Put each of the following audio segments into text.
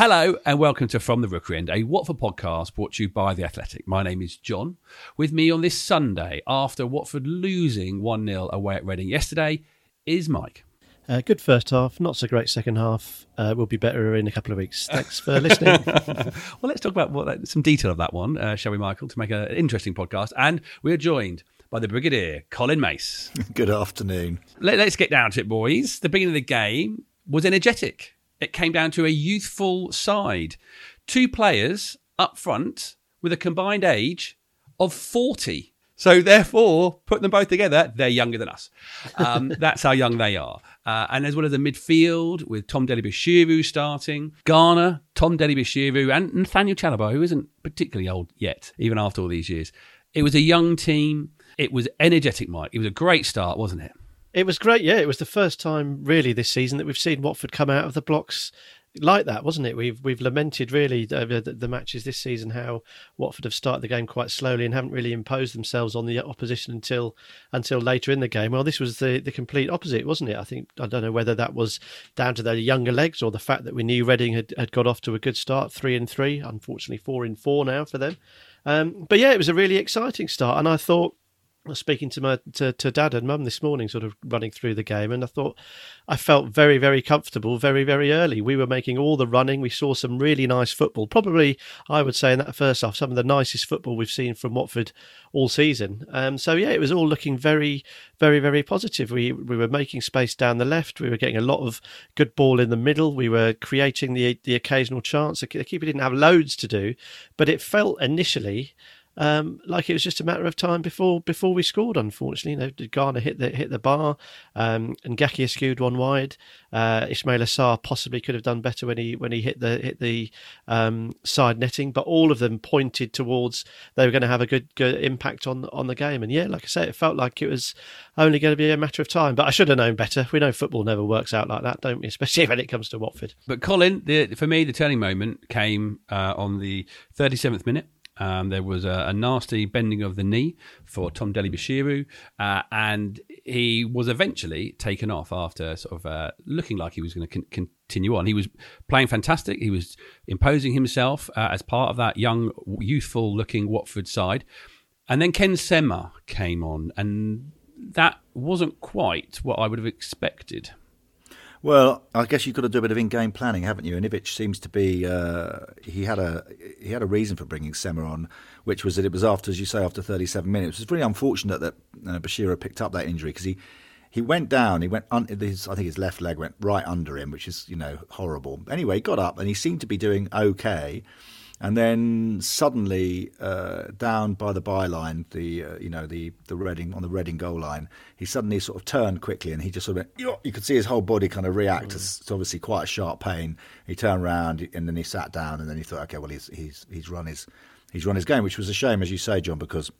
Hello and welcome to From the Rookery End, a Watford podcast brought to you by The Athletic. My name is John. With me on this Sunday, after Watford losing 1 0 away at Reading yesterday, is Mike. Uh, good first half, not so great second half. Uh, will be better in a couple of weeks. Thanks for listening. well, let's talk about what, some detail of that one, uh, shall we, Michael, to make an interesting podcast. And we're joined by the Brigadier, Colin Mace. Good afternoon. Let, let's get down to it, boys. The beginning of the game was energetic. It came down to a youthful side. Two players up front with a combined age of 40. So, therefore, put them both together, they're younger than us. Um, that's how young they are. Uh, and as well as the midfield with Tom Dele-Bashiru starting, Garner, Tom Dele-Bashiru, and Nathaniel Chalobah, who isn't particularly old yet, even after all these years. It was a young team. It was energetic, Mike. It was a great start, wasn't it? It was great, yeah. It was the first time really this season that we've seen Watford come out of the blocks like that, wasn't it? We've we've lamented really over the, the matches this season how Watford have started the game quite slowly and haven't really imposed themselves on the opposition until until later in the game. Well, this was the the complete opposite, wasn't it? I think I don't know whether that was down to their younger legs or the fact that we knew Reading had, had got off to a good start, three and three, unfortunately four in four now for them. Um, but yeah, it was a really exciting start, and I thought was speaking to my to, to dad and mum this morning, sort of running through the game, and I thought I felt very very comfortable very very early. We were making all the running. We saw some really nice football. Probably I would say in that first half, some of the nicest football we've seen from Watford all season. Um, so yeah, it was all looking very very very positive. We we were making space down the left. We were getting a lot of good ball in the middle. We were creating the the occasional chance. The keeper didn't have loads to do, but it felt initially um, like it was just a matter of time before before we scored. Unfortunately, you know, Garner hit the hit the bar, um, and Ngakia skewed one wide. Uh, Ismaila Sarr possibly could have done better when he when he hit the hit the um, side netting, but all of them pointed towards they were going to have a good good impact on on the game. And yeah, like I say, it felt like it was only going to be a matter of time. But I should have known better. We know football never works out like that, don't we? Especially when it comes to Watford. But Colin, the, for me, the turning moment came uh, on the 37th minute. Um, there was a, a nasty bending of the knee for Tom Dele-Bashiru, uh, and he was eventually taken off after sort of uh, looking like he was going to con- continue on. He was playing fantastic. He was imposing himself uh, as part of that young, youthful-looking Watford side, and then Ken Sema came on, and that wasn't quite what I would have expected. Well, I guess you've got to do a bit of in-game planning, haven't you? And Ivic seems to be uh, he had a he had a reason for bringing Sema on, which was that it was after, as you say, after 37 minutes. It's really unfortunate that uh, Bashiru picked up that injury because he he went down. He went un- his, I think his left leg went right under him, which is you know horrible. Anyway, he got up and he seemed to be doing okay. And then suddenly, uh, down by the byline, the uh, you know the the Reading on the Reading goal line, he suddenly sort of turned quickly, and he just sort of went, you could see his whole body kind of react. It's it's obviously quite a sharp pain. He turned around and then he sat down, and then he thought, okay, well he's he's he's run his he's run his game, which was a shame, as you say, John, because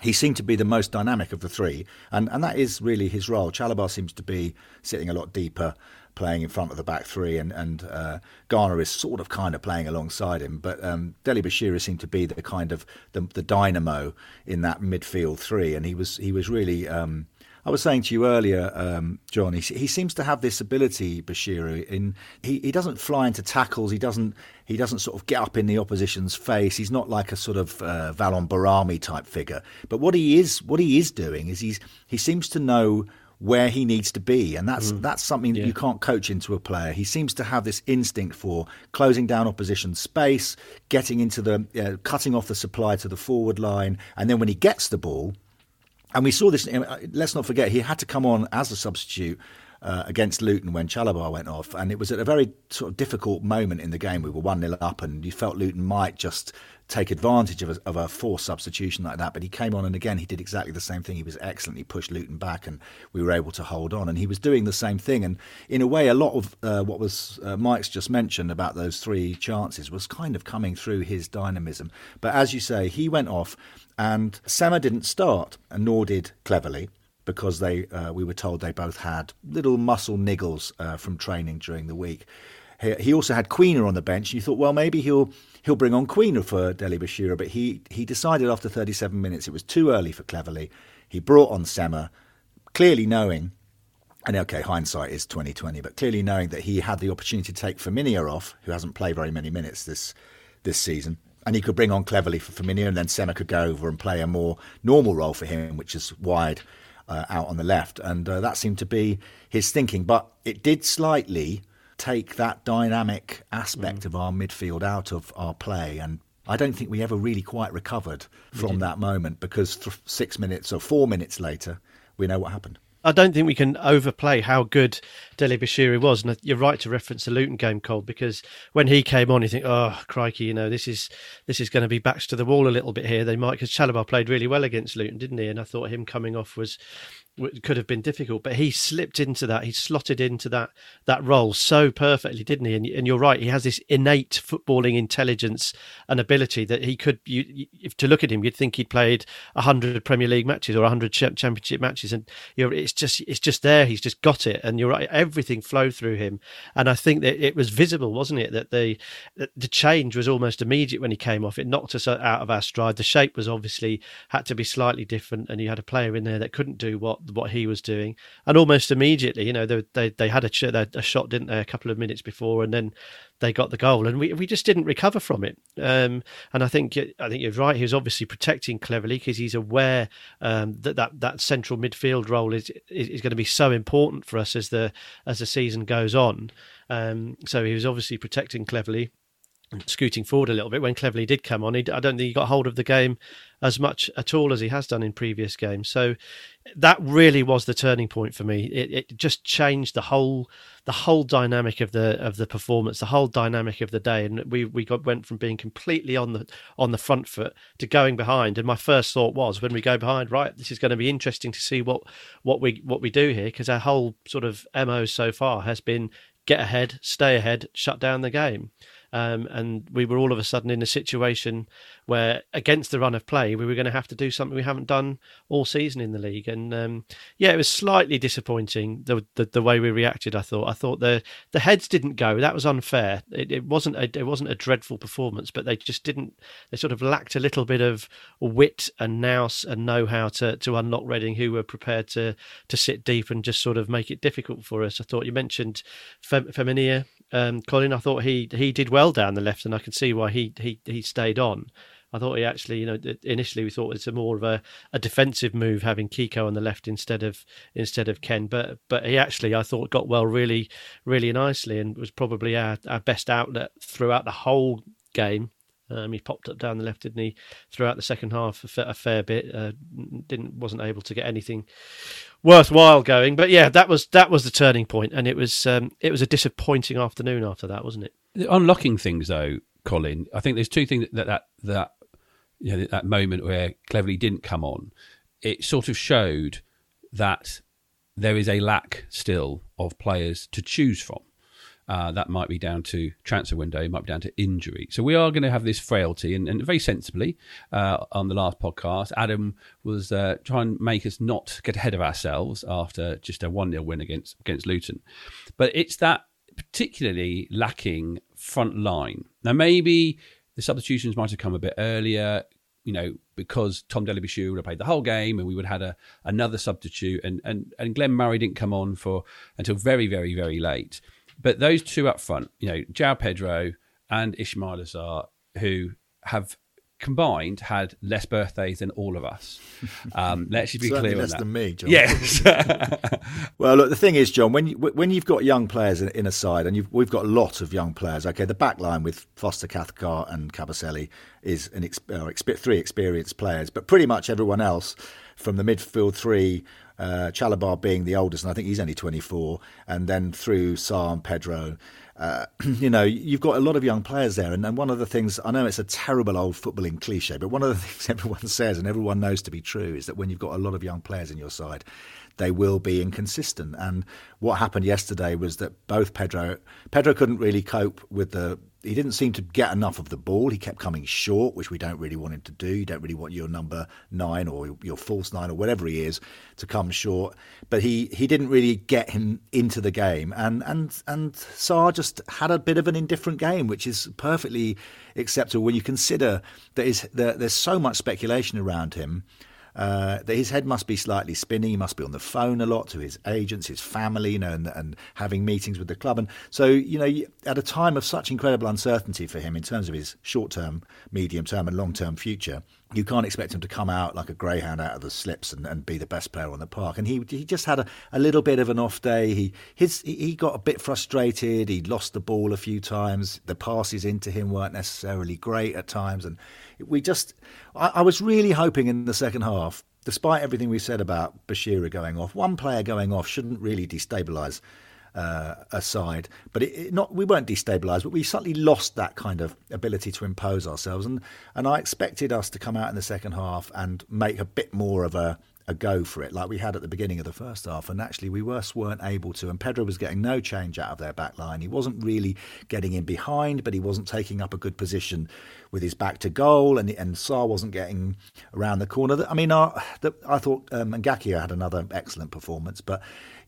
he seemed to be the most dynamic of the three, and, and that is really his role. Chalobah seems to be sitting a lot deeper, playing in front of the back three, and and uh, Garner is sort of kind of playing alongside him. But um, Dele-Bashiru seemed to be the kind of the, the dynamo in that midfield three, and he was he was really. Um, I was saying to you earlier, um, John. He, he, seems to have this ability, Bashiru. In he, he doesn't fly into tackles. He doesn't he doesn't sort of get up in the opposition's face. He's not like a sort of uh, Valon Behrami type figure. But what he is what he is doing is he's he seems to know where he needs to be, and that's mm. that's something that yeah. you can't coach into a player. He seems to have this instinct for closing down opposition space, getting into the uh, cutting off the supply to the forward line, and then when he gets the ball and we saw this. Uh, let's not forget, he had to come on as a substitute uh, against Luton when Chalobah went off, and it was at a very sort of difficult moment in the game. We were one 0 up, and you felt Luton might just take advantage of a, of a forced substitution like that. But he came on, and again, he did exactly the same thing. He was excellent. He pushed Luton back, and we were able to hold on. And he was doing the same thing. And in a way, a lot of uh, what was uh, Mike's just mentioned about those three chances was kind of coming through his dynamism. But as you say, he went off, and Sema didn't start, and nor did Cleverley because they uh, we were told they both had little muscle niggles uh, from training during the week. He, he, also had Quina on the bench. You thought, well, maybe he'll he'll bring on Quina for Dele-Bashiru, but he he decided after 37 minutes it was too early for Cleverley. He brought on Sema, clearly knowing. And okay, hindsight is twenty twenty, but clearly knowing that he had the opportunity to take Femenía off, who hasn't played very many minutes this this season, and he could bring on Cleverley for Femenía, and then Sema could go over and play a more normal role for him, which is wide uh, out on the left. And uh, that seemed to be his thinking. But it did slightly take that dynamic aspect mm. of our midfield out of our play. And I don't think we ever really quite recovered from that moment because th- six minutes or four minutes later, we know what happened. I don't think we can overplay how good Dele-Bashiru was. And you're right to reference the Luton game, Cole, because when he came on, you think, oh, crikey, you know, this is this is going to be backs to the wall a little bit here. They might, because Chalobah played really well against Luton, didn't he? And I thought him coming off was could have been difficult, but he slipped into that. He slotted into that that role so perfectly, didn't he? And, and you're right. He has this innate footballing intelligence and ability that he could. You, if to look at him, you'd think he'd played hundred Premier League matches or hundred Championship matches, and you know, it's just it's just there. He's just got it, and you're right. Everything flowed through him, and I think that it was visible, wasn't it? That the that the change was almost immediate when he came off. It knocked us out of our stride. The shape was obviously had to be slightly different, and you had a player in there that couldn't do what what he was doing, and almost immediately, you know, they they, they had a, a shot, didn't they, a couple of minutes before, and then they got the goal, and we we just didn't recover from it. Um, and I think I think you're right. He was obviously protecting Cleverley because he's aware um, that, that that central midfield role is, is, is going to be so important for us as the as the season goes on. Um, so he was obviously protecting Cleverley scooting forward a little bit when Cleverley did come on. He, I don't think he got hold of the game as much at all as he has done in previous games. So that really was the turning point for me. It, it just changed the whole the whole dynamic of the of the performance, the whole dynamic of the day, and we we got went from being completely on the on the front foot to going behind. And my first thought was when we go behind, right, this is going to be interesting to see what what we what we do here because our whole sort of mo so far has been get ahead, stay ahead, shut down the game. Um, and we were all of a sudden in a situation where, against the run of play, we were going to have to do something we haven't done all season in the league. And um, yeah, it was slightly disappointing the, the, the way we reacted. I thought I thought the the heads didn't go. That was unfair. It, it wasn't a, it wasn't a dreadful performance, but they just didn't. They sort of lacked a little bit of wit and nous and know how to to unlock Reading, who were prepared to to sit deep and just sort of make it difficult for us. I thought you mentioned Fem- Femenía um, Colin. I thought he he did well down the left, and I can see why he he he stayed on. I thought he actually, you know, initially we thought it's a more of a, a defensive move having Kiko on the left instead of instead of Ken, but but he actually I thought got well really really nicely and was probably our, our best outlet throughout the whole game. Um, he popped up down the left, didn't he? Throughout the second half, a, fair, a fair bit. Uh, didn't wasn't able to get anything worthwhile going. But yeah, that was that was the turning point, and it was um, it was a disappointing afternoon after that, wasn't it? Unlocking things though, Colin. I think there's two things that that that you know that moment where Cleverley didn't come on. It sort of showed that there is a lack still of players to choose from. Uh, that might be down to transfer window, it might be down to injury. So we are going to have this frailty, and, and very sensibly uh, on the last podcast, Adam was uh, trying to make us not get ahead of ourselves after just a one 0 win against against Luton. But it's that particularly lacking front line. Now maybe the substitutions might have come a bit earlier you know, because Tom Dele-Bashiru would have played the whole game and we would have had a, another substitute and, and, and Glenn Murray didn't come on for until very, very, very late. But those two up front, you know, João Pedro and Ismaila Sarr, who have combined had less birthdays than all of us. Um, let's just be clear less on that. than me, John. Yes. well, look, the thing is, John, when you, when you've got young players in, in a side, and we've got a lot of young players. Okay, the back line with Foster, Cathcart, and Kabasele is an uh, three experienced players, but pretty much everyone else from the midfield three. Uh, Chalobah being the oldest, and I think he's only 24, and then through and Pedro, uh, you know, you've got a lot of young players there. And, and, one of the things, I know it's a terrible old footballing cliche, but one of the things everyone says and everyone knows to be true is that when you've got a lot of young players in your side, they will be inconsistent. And what happened yesterday was that both Pedro, Pedro couldn't really cope with the he didn't seem to get enough of the ball. He kept coming short, which we don't really want him to do. You don't really want your number nine or your false nine or whatever he is to come short. But he, he didn't really get him into the game. And and and Sarr just had a bit of an indifferent game, which is perfectly acceptable when you consider that, is, that there's so much speculation around him uh, that his head must be slightly spinning. He must be on the phone a lot to his agents, his family, you know, and, and having meetings with the club. And so, you know, at a time of such incredible uncertainty for him in terms of his short term, medium term, and long term future, you can't expect him to come out like a greyhound out of the slips and, and be the best player on the park. And he he just had a, a little bit of an off day. He his he got a bit frustrated. He lost the ball a few times. The passes into him weren't necessarily great at times, and we just I, I was really hoping in the second half, despite everything we said about Bashiru going off, one player going off shouldn't really destabilise uh, aside. But it, it not we weren't destabilised, but we suddenly lost that kind of ability to impose ourselves. And and I expected us to come out in the second half and make a bit more of a a go for it like we had at the beginning of the first half. And actually, we just weren't able to. And Pedro was getting no change out of their back line. He wasn't really getting in behind, but he wasn't taking up a good position with his back to goal. And and Sarr wasn't getting around the corner. I mean, our, the, I thought um, Ngakia had another excellent performance, but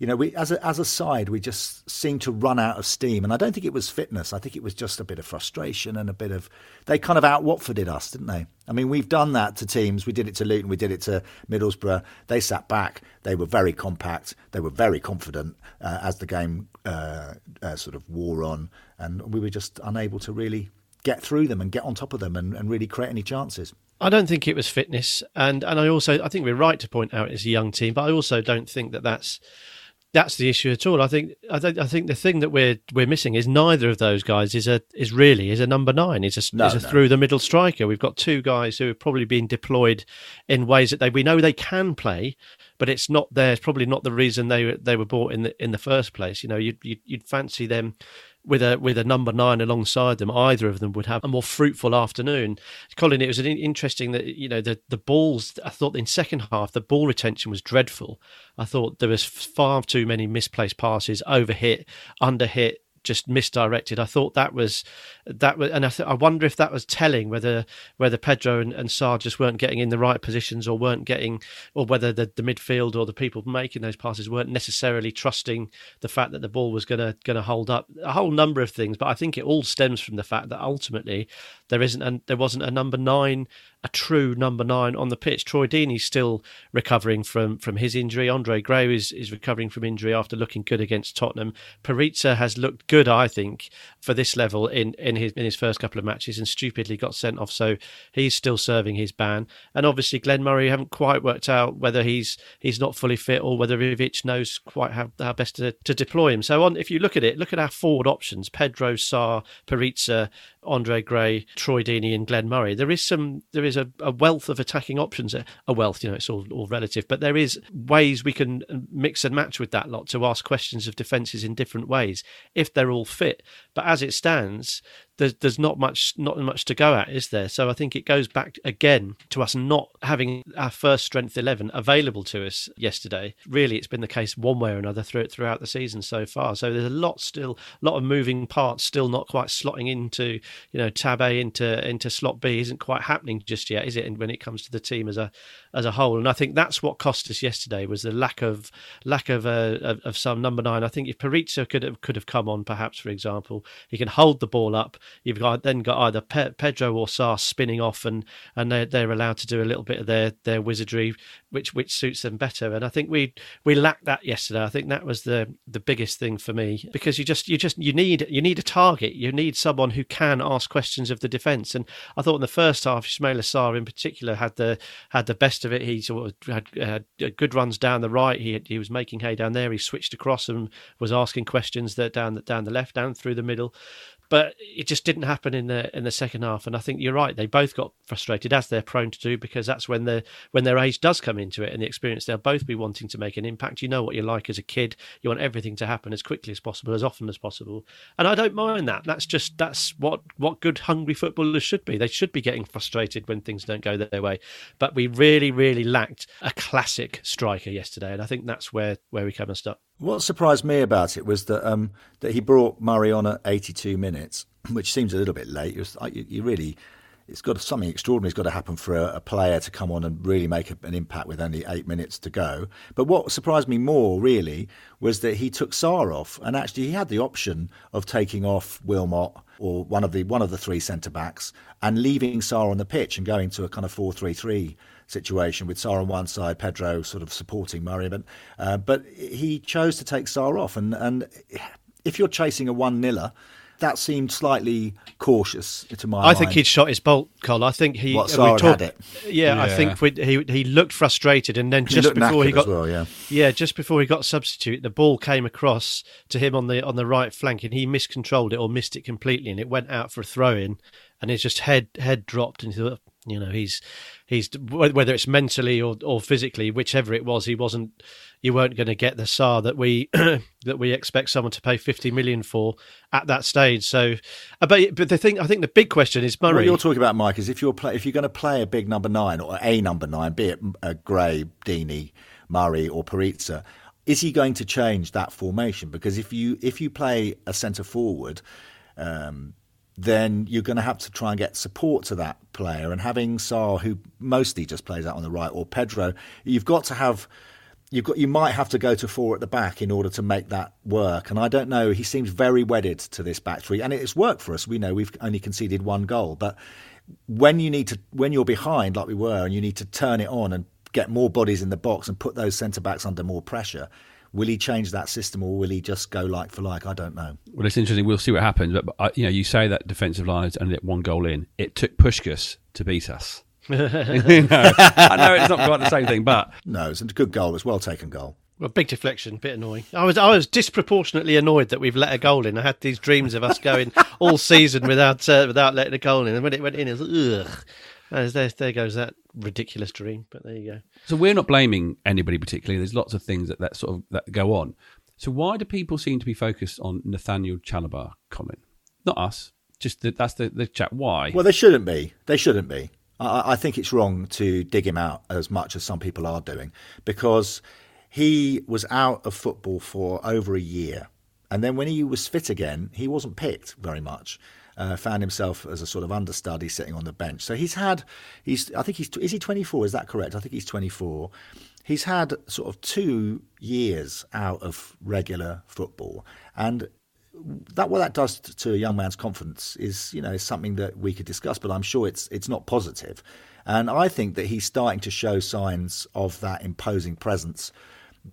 you know, we as a as a side, we just seemed to run out of steam. And I don't think it was fitness. I think it was just a bit of frustration and a bit of they kind of out Watforded us, didn't they? I mean, we've done that to teams. We did it to Luton. We did it to Middlesbrough. They sat back. They were very compact. They were very confident uh, as the game uh, uh, sort of wore on, and we were just unable to really get through them and get on top of them and, and really create any chances. I don't think it was fitness, and and I also I think we're right to point out it's a young team, but I also don't think that that's that's the issue at all. I think I, th- I think the thing that we're we're missing is neither of those guys is a is really is a number nine. Is a, no, is a no. through the middle striker. We've got two guys who have probably been deployed in ways that they we know they can play, but it's not there. It's probably not the reason they they were bought in the in the first place. You know, you'd you'd, you'd fancy them with a with a number nine alongside them, either of them would have a more fruitful afternoon. Colin, it was an interesting that you know the the balls. I thought in second half the ball retention was dreadful. I thought there was far too many misplaced passes, over hit, under underhit, just misdirected. I thought that was that was, and I, th- I wonder if that was telling whether whether Pedro and, and Sarr just weren't getting in the right positions or weren't getting, or whether the, the midfield or the people making those passes weren't necessarily trusting the fact that the ball was gonna gonna hold up. A whole number of things, but I think it all stems from the fact that ultimately there isn't and there wasn't a number nine a true number nine on the pitch. Troy Deeney's still recovering from from his injury. Andre Gray is, is recovering from injury after looking good against Tottenham. Perica has looked good, I think, for this level in, in his in his first couple of matches and stupidly got sent off. So he's still serving his ban. And obviously Glenn Murray haven't quite worked out whether he's he's not fully fit or whether Ivic knows quite how, how best to, to deploy him. So on if you look at it, look at our forward options, Pedro, Sarr, Perica, Andre Gray, Troy Deeney, and Glenn Murray. There is some, there is a, a wealth of attacking options. A wealth, you know, it's all, all relative, but there is ways we can uh, mix and match with that lot to ask questions of defences in different ways if they're all fit. But as it stands, there's there's not much not much to go at, is there? So I think it goes back again to us not having our first strength eleven available to us yesterday. Really, it's been the case one way or another through, throughout the season so far. So there's a lot still, a lot of moving parts still not quite slotting into you know tab A into into slot B isn't quite happening just yet, is it? And when it comes to the team as a as a whole, and I think that's what cost us yesterday was the lack of lack of uh, of, of some number nine. I think if Perica could have could have come on, perhaps for example, he can hold the ball up You've got then got either Pe- Pedro or Sarr spinning off, and and they're, they're allowed to do a little bit of their their wizardry, which which suits them better. And I think we we lacked that yesterday. I think that was the the biggest thing for me because you just you just you need you need a target. You need someone who can ask questions of the defence. And I thought in the first half, Ismaila Sarr in particular had the had the best of it. He sort of had, had good runs down the right. He he was making hay down there. He switched across and was asking questions that down down the left, down through the middle but it just didn't happen in the in the second half. And I think you're right; they both got frustrated, as they're prone to do, because that's when the when their age does come into it and the experience. They'll both be wanting to make an impact. You know what you're like as a kid; you want everything to happen as quickly as possible, as often as possible. And I don't mind that. That's just that's what what good hungry footballers should be. They should be getting frustrated when things don't go their way. But we really, really lacked a classic striker yesterday, and I think that's where where we come unstuck. What surprised me about it was that um, that he brought Murray on at 82 minutes, which seems a little bit late. Was, you, you really, it's got something extraordinary's got to happen for a, a player to come on and really make a, an impact with only eight minutes to go. But what surprised me more, really, was that he took Sarr off, and actually he had the option of taking off Wilmot or one of the one of the three centre backs and leaving Sarr on the pitch and going to a kind of four three three situation with Sarr on one side, Pedro sort of supporting Murray. But, uh, but he chose to take Sarr off. And, and if you're chasing a 1 niler, that seemed slightly cautious to my I mind. think he'd shot his bolt, Cole. I think he. What, uh, Sarr talked, had it? Yeah, yeah. I think we, he he looked frustrated, and then just before he got well, yeah. yeah, just before he got substitute, the ball came across to him on the on the right flank, and he miscontrolled it or missed it completely, and it went out for a throw in, and his just head head dropped, and he thought, you know, he's he's whether it's mentally or, or physically, whichever it was, he wasn't. You weren't going to get the Sarr that we that we expect someone to pay fifty million for at that stage. So, uh, but but the thing I think the big question is Murray. What you're talking about, Mike, is if you're play, if you're going to play a big number nine or a number nine, be it a Gray, Deeney, Murray, or Perica, is he going to change that formation? Because if you if you play a centre forward. Um, then you're going to have to try and get support to that player. And having Sarr, who mostly just plays out on the right, or Pedro, you've got to have. You've got, you might have to go to four at the back in order to make that work. And I don't know. He seems very wedded to this back three, and it's worked for us. We know we've only conceded one goal, but when you need to, when you're behind like we were, and you need to turn it on and get more bodies in the box and put those centre backs under more pressure, Will he change that system or will he just go like for like? I don't know. Well, it's interesting. We'll see what happens. But, you know, you say that defensive line has only one goal in. It took Puskas to beat us. You know, I know it's not quite the same thing, but no, it's a good goal. It's well taken goal. Well, big deflection, bit annoying. I was I was disproportionately annoyed that we've let a goal in. I had these dreams of us going all season without uh, without letting a goal in, and when it went in, it was like, ugh. There, there goes that ridiculous dream. But there you go. So we're not blaming anybody particularly. There's lots of things that, that sort of that go on. So why do people seem to be focused on Nathaniel Chalobah comment? Not us. Just the, that's the, the chat. Why? Well, they shouldn't be. They shouldn't be. I, I think it's wrong to dig him out as much as some people are doing because he was out of football for over a year. And then when he was fit again, he wasn't picked very much uh, found himself as a sort of understudy sitting on the bench. So he's had, he's I think he's is he 24? Is that correct? I think he's 24. He's had sort of two years out of regular football, and that what that does to a young man's confidence is you know something that we could discuss, but I'm sure it's it's not positive. And I think that he's starting to show signs of that imposing presence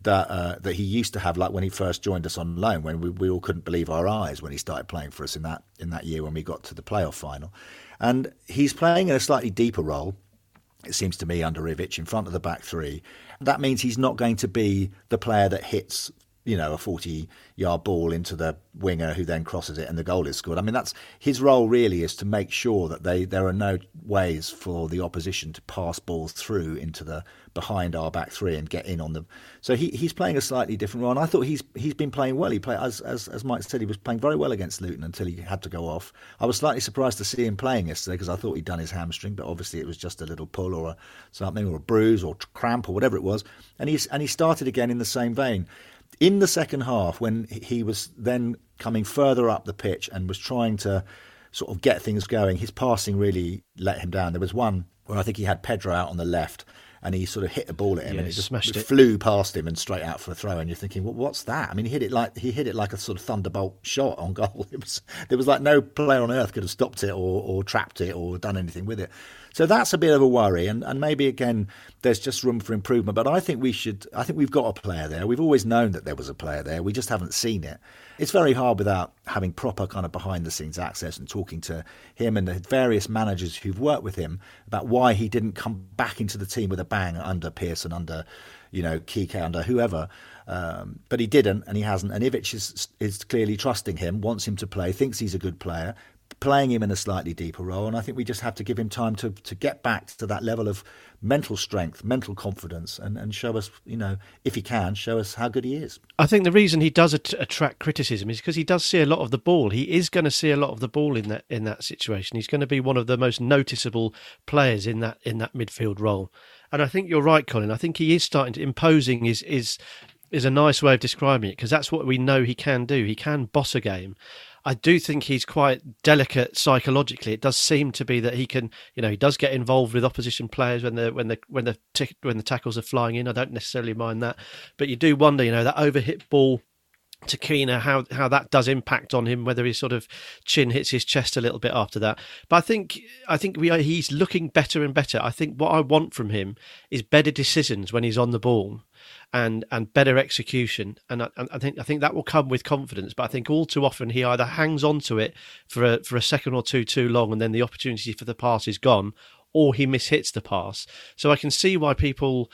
that uh, that he used to have, like when he first joined us on loan, when we, we all couldn't believe our eyes when he started playing for us in that in that year when we got to the playoff final, and he's playing in a slightly deeper role. It seems to me under Ivic in front of the back three. That means he's not going to be the player that hits you know, a 40 yard ball into the winger who then crosses it and the goal is scored. I mean, that's his role really is to make sure that they there are no ways for the opposition to pass balls through into the behind our back three and get in on them. So he, he's playing a slightly different role. And I thought he's he's been playing well. He played as, as as Mike said, he was playing very well against Luton until he had to go off. I was slightly surprised to see him playing yesterday because I thought he'd done his hamstring, but obviously it was just a little pull or a, something or a bruise or cramp or whatever it was. And he's and he started again in the same vein in the second half, when he was then coming further up the pitch and was trying to sort of get things going, his passing really let him down. There was one where I think he had Pedro out on the left and he sort of hit a ball at him yeah, and it just smashed it. flew past him and straight out for a throw. And you're thinking, well, what's that? I mean, he hit it like he hit it like a sort of thunderbolt shot on goal. It was there was like no player on earth could have stopped it or, or trapped it or done anything with it. So that's a bit of a worry, and, and maybe again there's just room for improvement. But I think we should. I think we've got a player there. We've always known that there was a player there. We just haven't seen it. It's very hard without having proper kind of behind the scenes access and talking to him and the various managers who've worked with him about why he didn't come back into the team with a bang under Pearson, under you know Quique, under whoever. Um, but he didn't, and he hasn't. And Ivic is is clearly trusting him, wants him to play, thinks he's a good player, playing him in a slightly deeper role. And I think we just have to give him time to, to get back to that level of mental strength, mental confidence, and, and show us, you know, if he can, show us how good he is. I think the reason he does att- attract criticism is because he does see a lot of the ball. He is going to see a lot of the ball in that in that situation. He's going to be one of the most noticeable players in that in that midfield role. And I think you're right, Colin. I think he is starting to imposing is is is a nice way of describing it because that's what we know he can do. He can boss a game. I do think he's quite delicate psychologically. It does seem to be that he can, you know, he does get involved with opposition players when the when the when the when the tackles are flying in. I don't necessarily mind that, but you do wonder, you know, that overhit ball to Quina, how how that does impact on him, whether his sort of chin hits his chest a little bit after that. But I think I think we are, he's looking better and better. I think what I want from him is better decisions when he's on the ball and and better execution. And I, I, think I think that will come with confidence. But I think all too often he either hangs on to it for a, for a second or two too long, and then the opportunity for the pass is gone, or he mishits the pass. So I can see why people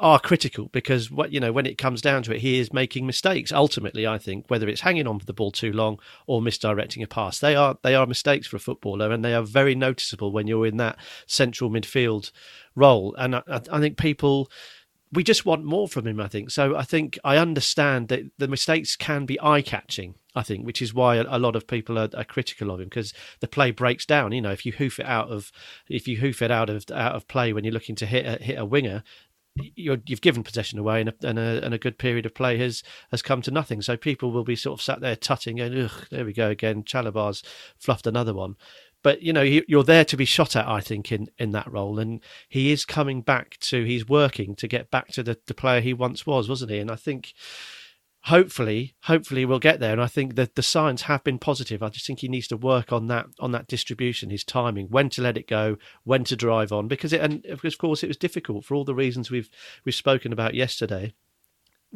are critical because what you know when it comes down to it he is making mistakes ultimately i think whether it's hanging on for the ball too long or misdirecting a pass they are they are mistakes for a footballer and they are very noticeable when you're in that central midfield role and i, I think people we just want more from him, I think. So I think I understand that the mistakes can be eye catching, I think, which is why a, lot of people are, are critical of him because the play breaks down. You know, if you hoof it out of if you hoof it out of out of play when you're looking to hit a, hit a winger, you have given possession away, and a, and a, and, a, good period of play has has come to nothing. So people will be sort of sat there tutting, and ugh, there we go again. Chalobah's fluffed another one but you know you're there to be shot at i think in in that role. And he is coming back to he's working to get back to the, the player he once was wasn't he? And i think hopefully hopefully we'll get there. And i think that the signs have been positive. I just think he needs to work on that on that distribution his timing when to let it go when to drive on. Because it and of course it was difficult for all the reasons we've we've spoken about yesterday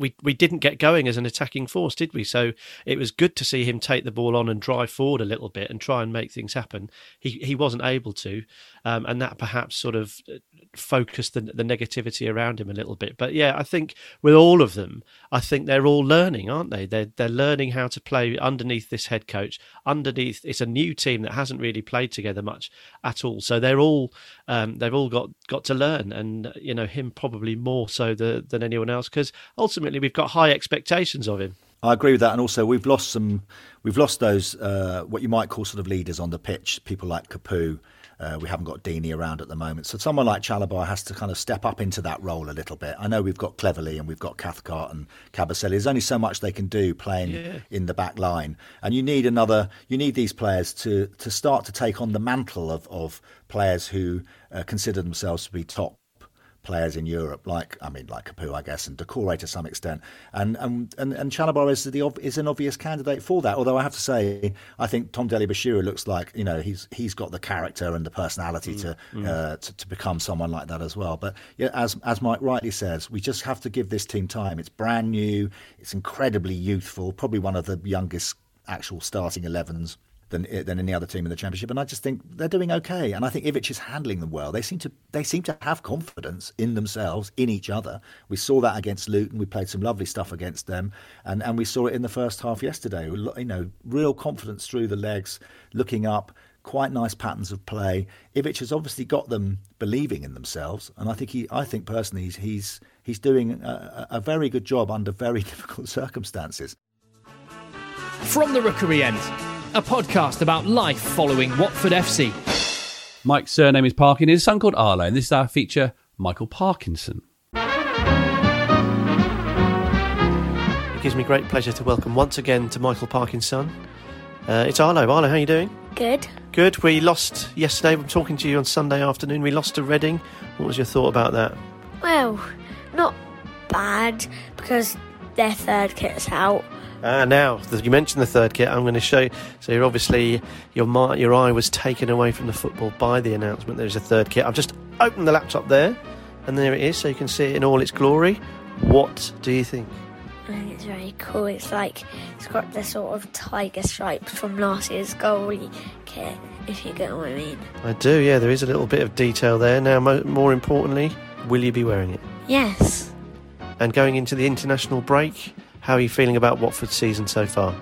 we we didn't get going as an attacking force, did we? So it was good to see him take the ball on and drive forward a little bit and try and make things happen. He he wasn't able to, um, and that perhaps sort of uh, focused the, the negativity around him a little bit. But yeah, I think with all of them, I think they're all learning, aren't they? They're they're learning how to play underneath this head coach. Underneath, it's a new team that hasn't really played together much at all. So they're all um, they've all got got to learn, and you know him probably more so the, than anyone else because ultimately we've got high expectations of him. I agree with that, and also we've lost some, we've lost those uh, what you might call sort of leaders on the pitch, people like Capoue. Uh, we haven't got Deeney around at the moment, so someone like Chalobah has to kind of step up into that role a little bit. I know we've got Cleverley and we've got Cathcart and Kabasele. There's only so much they can do playing yeah. in the back line, and you need another. You need these players to to start to take on the mantle of of players who uh, consider themselves to be top players in Europe, like I mean, like Capoue, I guess, and Doucouré to some extent, and and and, and Chalobah is the is an obvious candidate for that. Although I have to say, I think Tom Dele-Bashiru looks like you know he's he's got the character and the personality mm, to, mm. Uh, to, to become someone like that as well. But yeah, as as Mike rightly says, we just have to give this team time. It's brand new, it's incredibly youthful, probably one of the youngest actual starting 11s than eh, than any other team in the championship. And I just think they're doing okay. And I think Ivic is handling them well. They seem to they seem to have confidence in themselves, in each other. We saw that against Luton. We played some lovely stuff against them, and and we saw it in the first half yesterday. You know, real confidence through the legs, looking up quite nice patterns of play. Ivic has obviously got them believing in themselves, and I think he, I think personally, he's he's, he's doing a, a very good job under very difficult circumstances. From the Rookery End, a podcast about life following Watford FC. Mike's surname is Parkin. His son called Arlo, and this is our feature, Michael Parkinson. It gives me great pleasure to welcome once again to Michael Parkinson. Uh, it's Arlo. Arlo, how are you doing? Good. Good. We lost yesterday. I'm talking to you on Sunday afternoon. We lost to Reading. What was your thought about that? Well, not bad because their third kit's out. Ah, now you mentioned the third kit. I'm going to show. You. So you're obviously your your eye was taken away from the football by the announcement. There's a third kit. I've just opened the laptop there, and there it is, so you can see it in all its glory. What do you think? I think it's very cool. It's like it's got the sort of tiger stripes from last year's goalie kit. If you get what I mean. I do. Yeah, there is a little bit of detail there. Now, mo- more importantly, will you be wearing it? Yes. And going into the international break, how are you feeling about Watford's season so far?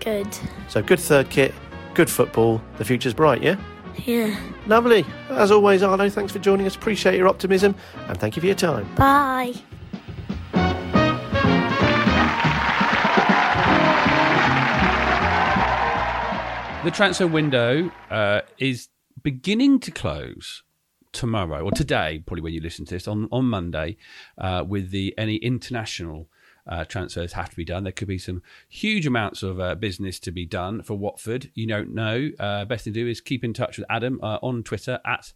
Good. So good third kit, good football. The future's bright, yeah? Yeah. Lovely. As always, Arlo, thanks for joining us. Appreciate your optimism and thank you for your time. Bye. The transfer window uh, is beginning to close tomorrow or today, probably when you listen to this on on Monday, uh, with the any international uh, transfers have to be done. There could be some huge amounts of uh, business to be done for Watford. You don't know. Uh, best thing to do is keep in touch with Adam uh, on Twitter at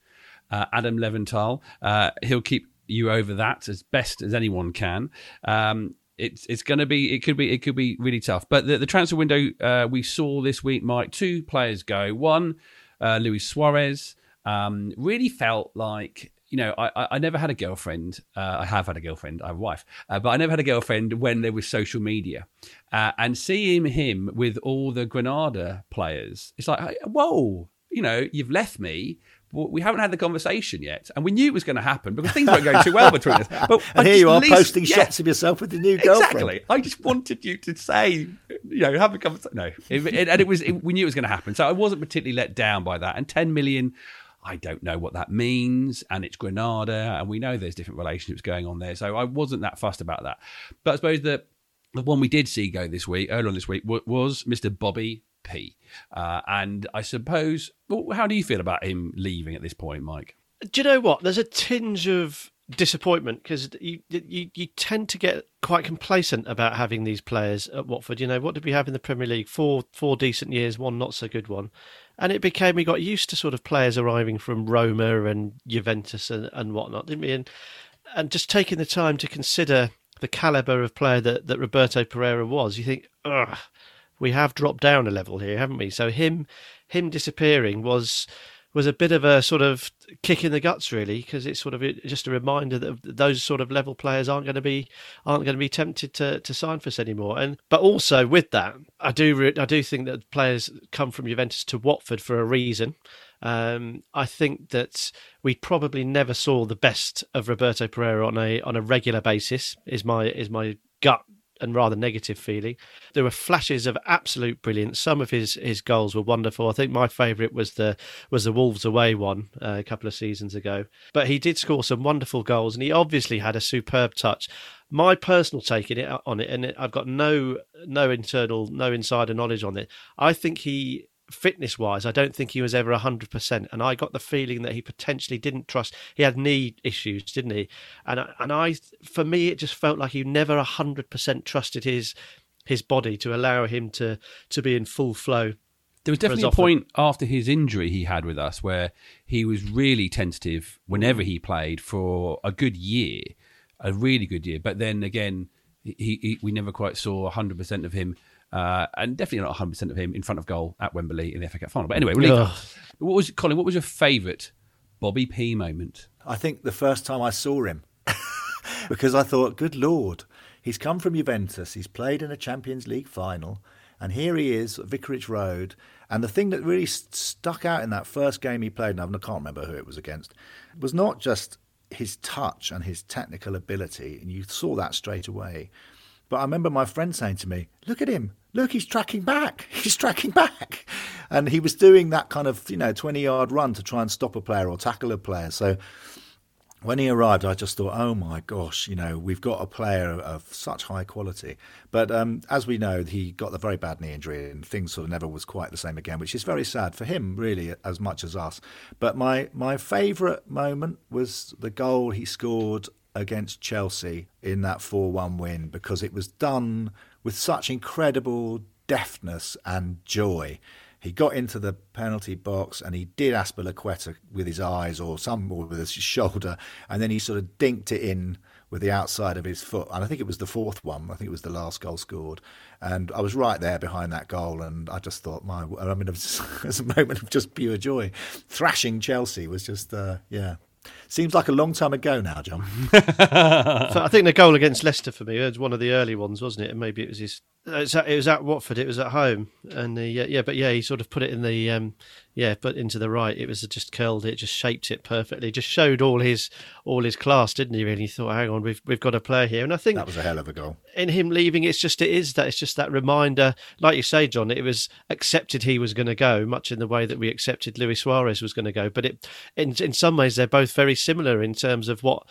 uh, Adam Leventhal. Uh, he'll keep you over that as best as anyone can. Um, it's it's going to be it could be it could be really tough. But the, the transfer window we saw this week, Mike, two players go. One, Luis Suarez, um, really felt like you know I, I never had a girlfriend. Uh, I have had a girlfriend. I have a wife, uh, but I never had a girlfriend when there was social media. Uh, and seeing him with all the Granada players, it's like whoa, you know, you've left me we haven't had the conversation yet, and we knew it was going to happen because things weren't going too well between us. But and here you are least, posting yeah, shots of yourself with the new girlfriend. Exactly. I just wanted you to say, you know, have a conversation. No, it, it, and it was it, we knew it was going to happen, so I wasn't particularly let down by that. And ten million. I don't know what that means, and it's Granada, and we know there's different relationships going on there. So I wasn't that fussed about that. But I suppose the the one we did see go this week, earlier on this week, was Mr. Bobby P. Uh, and I suppose, well, how do you feel about him leaving at this point, Mike? Do you know what? There's a tinge of disappointment because you, you you tend to get quite complacent about having these players at Watford. You know, what did we have in the Premier League? Four four decent years, one not so good one, and it became we got used to sort of players arriving from Roma and Juventus and, and whatnot, didn't we? And and just taking the time to consider the caliber of player that, that Roberto Pereyra was, you think, ugh, we have dropped down a level here, haven't we? So him him disappearing was was a bit of a sort of kick in the guts, really, because it's sort of just a reminder that those sort of level players aren't going to be aren't going to be tempted to, to sign for us anymore. And but also with that, I do I do think that players come from Juventus to Watford for a reason. Um, I think that we probably never saw the best of Roberto Pereyra on a on a regular basis. Is my is my gut and rather negative feeling. There were flashes of absolute brilliance. Some of his his goals were wonderful. I think my favourite was the was the Wolves away one uh, a couple of seasons ago. But he did score some wonderful goals, and he obviously had a superb touch. My personal take it on it, and I've got no no internal no insider knowledge on it. I think he fitness wise, I don't think he was ever 100%. And I got the feeling that he potentially didn't trust. He had knee issues, didn't he? And, and I, for me, it just felt like he never 100% trusted his his body to allow him to, to be in full flow. There was definitely a point after his injury he had with us where he was really tentative whenever he played for a good year, a really good year. But then again, he, he we never quite saw 100% of him uh, and definitely not 100 percent of him in front of goal at Wembley in the FA Cup final. But anyway, we'll what was Colin? What was your favourite Bobby P moment? I think the first time I saw him, because I thought, good lord, he's come from Juventus, he's played in a Champions League final, And here he is at Vicarage Road. And the thing that really stuck out in that first game he played, and I can't remember who it was against, was not just his touch and his technical ability, and you saw that straight away. But I remember my friend saying to me, Look at him. Look, he's tracking back. He's tracking back. And he was doing that kind of, you know, 20 yard run to try and stop a player or tackle a player. So when he arrived, I just thought, oh my gosh, you know, we've got a player of such high quality. But um, as we know, he got the very bad knee injury and things sort of never was quite the same again, which is very sad for him, really, as much as us. But my, my favourite moment was the goal he scored against Chelsea in that 4 1 win because it was done with such incredible deftness and joy he got into the penalty box and he did Azpilicueta with his eyes or some or with his shoulder, and then he sort of dinked it in with the outside of his foot. And I think it was the fourth one. I think it was the last goal scored. And I was right there behind that goal, and I just thought, my, I mean, it was, it was a moment of just pure joy. Thrashing Chelsea was just, uh, yeah, Seems like a long time ago now, John. so I think the goal against Leicester for me was one of the early ones, wasn't it? And maybe it was his. It was at, Watford. It was at home, and the, yeah, yeah, but yeah, he sort of put it in the um, yeah, but into the right. It was just curled it, just shaped it perfectly. Just showed all his all his class, didn't he? Really thought, hang on, we've we've got a player here, and I think that was a hell of a goal. In him leaving, it's just it is that it's just that reminder, like you say, John. It was accepted he was going to go, much in the way that we accepted Luis Suarez was going to go. But it, in in some ways, they're both very similar in terms of what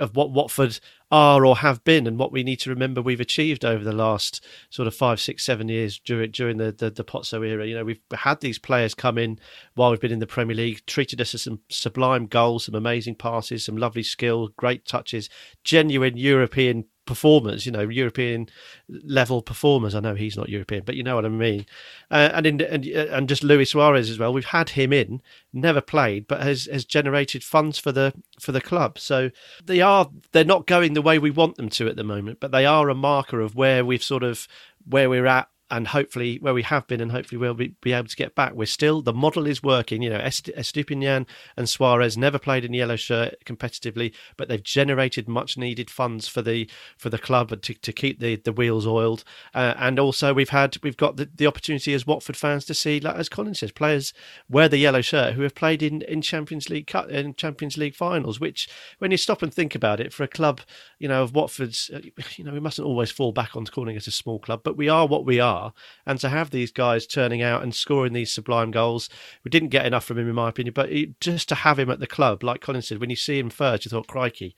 of what Watford are or have been and what we need to remember we've achieved over the last sort of five, six, seven years during during the, the, the Pozzo era. You know, we've had these players come in while we've been in the Premier League, treated us as some sublime goals, some amazing passes, some lovely skill, great touches, genuine European performers, you know, European level performers. I know he's not European, but you know what I mean. Uh, and in, and and just Luis Suarez as well. We've had him in, never played, but has has generated funds for the for the club. So they are they're not going the way we want them to at the moment, but they are a marker of where we've sort of where we're at and hopefully where we have been and hopefully we'll be, be able to get back. We're still, the model is working. You know, Estupiñán and Suarez never played in yellow shirt competitively, but they've generated much needed funds for the for the club to, to keep the, the wheels oiled. Uh, and also we've had, we've got the, the opportunity as Watford fans to see, like as Colin says, players wear the yellow shirt who have played in, in Champions League cut in Champions League finals, which when you stop and think about it, for a club, you know, of Watford's, uh, you know, we mustn't always fall back on calling it a small club, but we are what we are are. And to have these guys turning out and scoring these sublime goals, we didn't get enough from him, in my opinion. But just to have him at the club, like Colin said, when you see him first, you thought, crikey,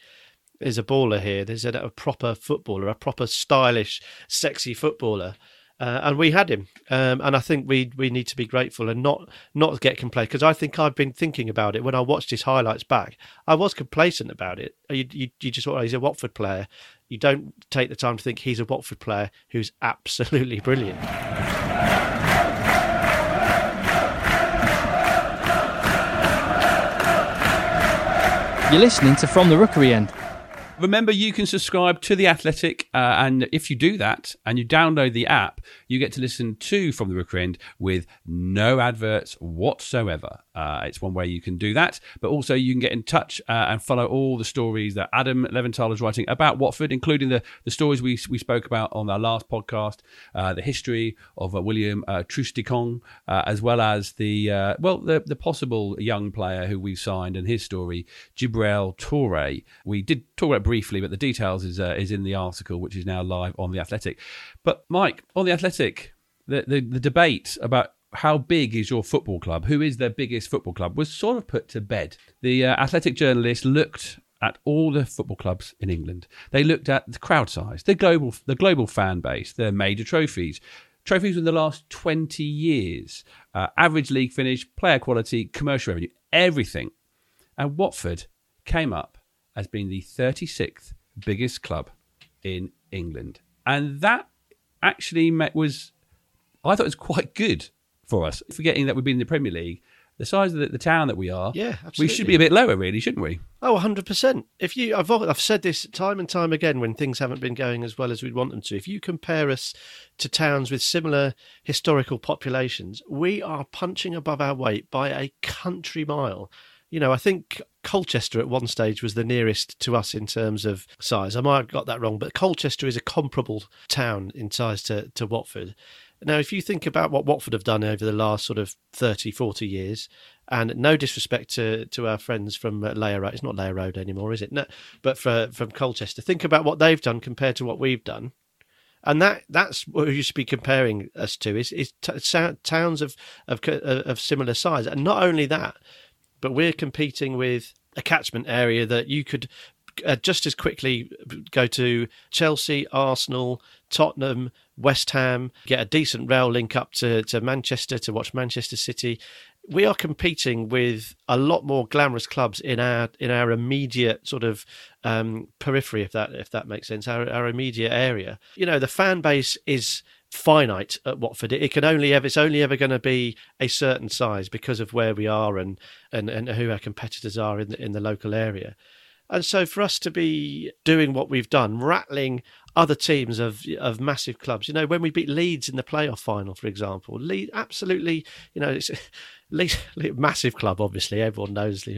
there's a baller here. There's a, a proper footballer, a proper stylish, sexy footballer. Uh, and we had him, um, and I think we we need to be grateful and not not get complacent because I think I've been thinking about it when I watched his highlights back. I was complacent about it. You you, you just thought oh, he's a Watford player. You don't take the time to think he's a Watford player who's absolutely brilliant. You're listening to From the Rookery End. Remember, you can subscribe to The Athletic, uh, and if you do that and you download the app, you get to listen to From the Rookery End with no adverts whatsoever. Uh, it's one way you can do that, but also you can get in touch uh, and follow all the stories that Adam Leventhal is writing about Watford, including the, the stories we, we spoke about on our last podcast, uh, the history of uh, William uh, Troost-Ekong, uh, as well as the well the, the possible young player who we signed and his story, Djibril Toure. We did talk about briefly, but the details is is in the article, which is now live on the Athletic. But Mike, on the Athletic, the, the, the debate about how big is your football club? Who is their biggest football club? Was sort of put to bed. The uh, athletic journalist looked at all the football clubs in England. They looked at the crowd size, the global, the global fan base, their major trophies, trophies in the last 20 years, uh, average league finish, player quality, commercial revenue, everything. And Watford came up as being the 36th biggest club in England. And that actually met was, I thought it was quite good for us. Forgetting that we've been in the Premier League, the size of the, the town that we are, yeah, absolutely. we should be a bit lower, really, shouldn't we? Oh, 100%. If you, I've, I've said this time and time again when things haven't been going as well as we'd want them to. If you compare us to towns with similar historical populations, we are punching above our weight by a country mile. You know, I think Colchester at one stage was the nearest to us in terms of size. I might have got that wrong, but Colchester is a comparable town in size to, to Watford Now, if you think about what Watford have done over the last sort of 30, 40 years, and no disrespect to, to our friends from uh, Layer Road, it's not Layer Road anymore, is it? No, but for, from Colchester, think about what they've done compared to what we've done. And that that's what you should be comparing us to is, is t- towns of, of of similar size, and not only that, but we're competing with a catchment area that you could uh, just as quickly go to Chelsea, Arsenal, Tottenham, West Ham, get a decent rail link up to, to Manchester to watch Manchester City. We are competing with a lot more glamorous clubs in our in our immediate sort of um, periphery, if that if that makes sense, our, our immediate area. You know, the fan base is finite at Watford. It can only ever it's only ever going to be a certain size because of where we are and and, and who our competitors are in the, in the local area. And so for us to be doing what we've done, rattling other teams of of massive clubs, you know, when we beat Leeds in the playoff final, for example, Leeds absolutely, you know, it's Leeds, massive club. Obviously, everyone knows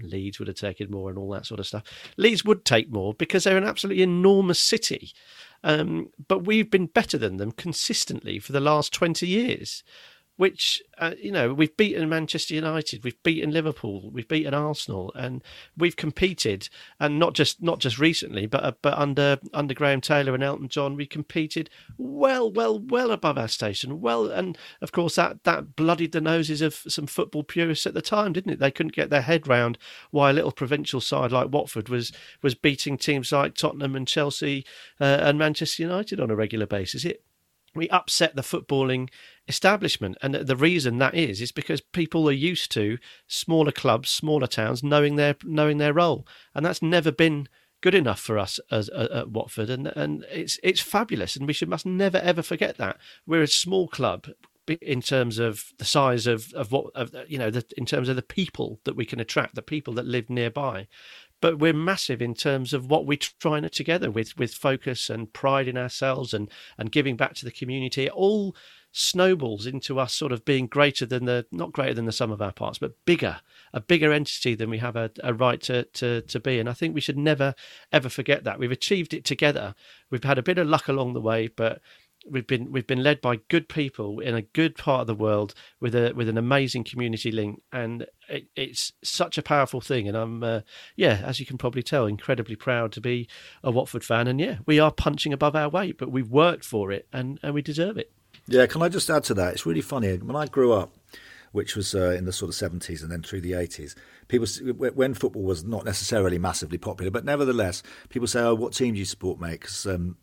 Leeds would have taken more and all that sort of stuff. Leeds would take more because they're an absolutely enormous city. Um, but we've been better than them consistently for the last 20 years which uh, you know we've beaten Manchester United, we've beaten Liverpool, we've beaten Arsenal, and we've competed, and not just not just recently, but uh, but under under Graham Taylor and Elton John, we competed well, well, well above our station, well, and of course that that bloodied the noses of some football purists at the time, didn't it? They couldn't get their head round why a little provincial side like Watford was was beating teams like Tottenham and Chelsea uh, and Manchester United on a regular basis. It we upset the footballing establishment. And the reason that is is because people are used to smaller clubs, smaller towns knowing their knowing their role, and that's never been good enough for us as at Watford. And and it's it's fabulous, and we should must never ever forget that. We're a small club in terms of the size of, of what of, you know the, in terms of the people that we can attract the people that live nearby. But we're massive in terms of what we're trying together with with focus and pride in ourselves and and giving back to the community. All snowballs into us sort of being greater than the not greater than the sum of our parts but bigger a bigger entity than we have a, a right to, to to be. And i think we should never ever forget that. We've achieved it together. We've had a bit of luck along the way but we've been we've been led by good people in a good part of the world with a with an amazing community link. And it, it's such a powerful thing. And i'm uh, yeah as you can probably tell incredibly proud to be a watford fan. And yeah we are punching above our weight but we've worked for it and and we deserve it yeah can i just add to that it's really funny when i grew up which was uh, in the sort of 70s and then through the 80s. People, when football was not necessarily massively popular, but nevertheless, people say, "Oh, what team do you support, mate?" Because um,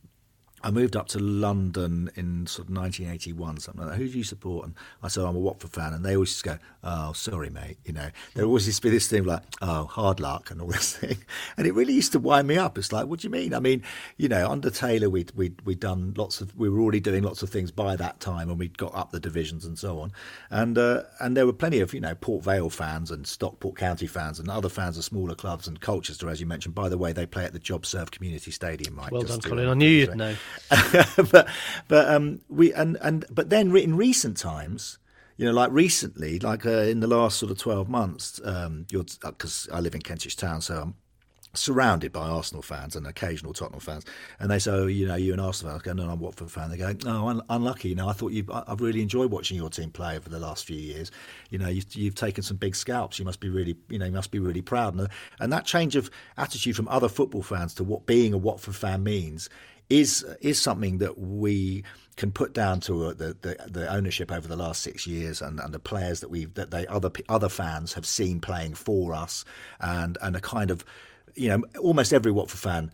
I moved up to London in sort of 1981, something like that. Who do you support? And I said, I'm a Watford fan. And they always just go, oh, sorry, mate. You know, there always used to be this thing like, oh, hard luck and all this thing. And it really used to wind me up. It's like, what do you mean? I mean, you know, under Taylor, we'd, we'd, we'd done lots of, we were already doing lots of things by that time and we'd got up the divisions and so on. And, uh, and there were plenty of, you know, Port Vale fans and Stockport County fans and other fans of smaller clubs and Colchester, as you mentioned. By the way, they play at the JobServe Community Stadium, Mike. Well done, Colin. I knew you'd know. but but um, we and and but then in recent times, you know, like recently, like uh, in the last sort of twelve months, um, because uh, I live in Kentish Town, so I'm surrounded by Arsenal fans and occasional Tottenham fans, and they say, "Oh, you know, you an Arsenal fan." I go, "No, I'm Watford fan." They go, "No, un- unlucky. You know, I thought you. I've really enjoyed watching your team play over the last few years. You know, you've, you've taken some big scalps. You must be really, you know, you must be really proud." And, and that change of attitude from other football fans to what being a Watford fan means is is something that we can put down to uh, the, the, the ownership over the last six years and, and the players that we that they other other fans have seen playing for us and and a kind of you know almost every Watford fan.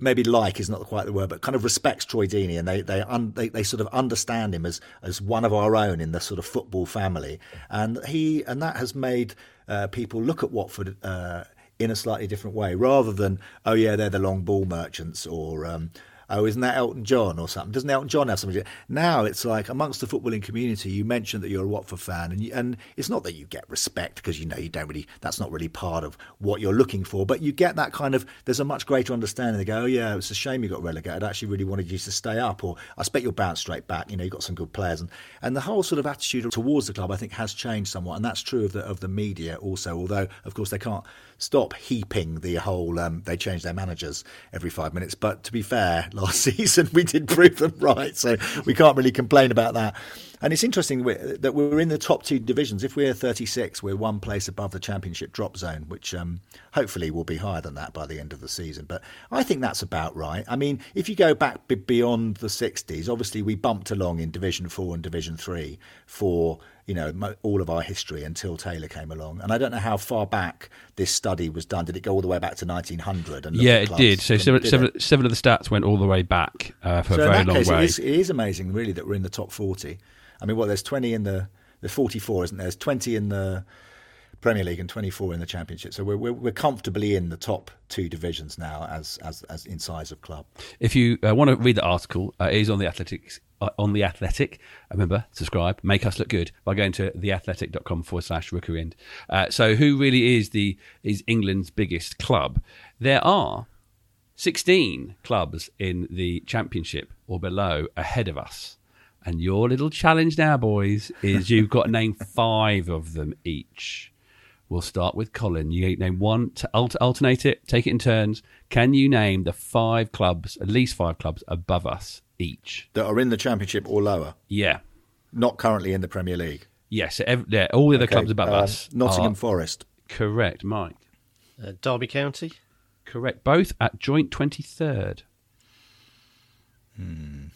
maybe like is not quite the word, but kind of respects Troy Deeney, and they they, un, they they sort of understand him as as one of our own in the sort of football family, and he and that has made uh, people look at Watford uh, in a slightly different way, rather than oh yeah they're the long ball merchants or um, oh, isn't that Elton John or something? Doesn't Elton John have something? Now it's like amongst the footballing community, you mentioned that you're a Watford fan, and you, and it's not that you get respect because you know you don't really. That's not really part of what you're looking for, but you get that kind of. There's a much greater understanding. They go, oh yeah, it's a shame you got relegated. I actually really wanted you to stay up, or I expect you'll bounce straight back. You know, you've got some good players, and and the whole sort of attitude towards the club, I think, has changed somewhat, and that's true of the of the media also. Although, of course, they can't stop heaping the whole. Um, they change their managers every five minutes, but to be fair last season. We did prove them right, so we can't really complain about that. And it's interesting that we're in the top two divisions. If we're 36, we're one place above the championship drop zone, which um, hopefully will be higher than that by the end of the season. But I think that's about right. I mean, if you go back beyond the 60s, obviously we bumped along in Division 4 and Division 3 for you know all of our history until Taylor came along. And I don't know how far back this study was done. Did it go all the way back to 1900? And yeah, it did. So seven, did seven, seven, of the stats went all the way back uh, for so a very long case, way. It is, it is amazing, really, that we're in the top 40. I mean, well, there's 20 in the there's 44, isn't there? There's 20 in the Premier League and 24 in the Championship. So we're, we're, we're comfortably in the top two divisions now as as, as in size of club. If you uh, want to read the article, uh, it is on the Athletics. Uh, on the Athletic, remember subscribe, make us look good by going to theathletic.com forward slash rookery end. Uh, so, who really is the is England's biggest club? There are 16 clubs in the Championship or below ahead of us. And your little challenge now, boys, is you've got to name five of them each. We'll start with Colin. You name one, to alternate it, take it in turns. Can you name the five clubs, at least five clubs above us each? That are in the Championship or lower? Yeah. Not currently in the Premier League? Yes, every, yeah, all the other okay. clubs above uh, us. Nottingham are, Forest. Correct, Mike. Uh, Derby County. Correct, both at joint 23rd. Hmm.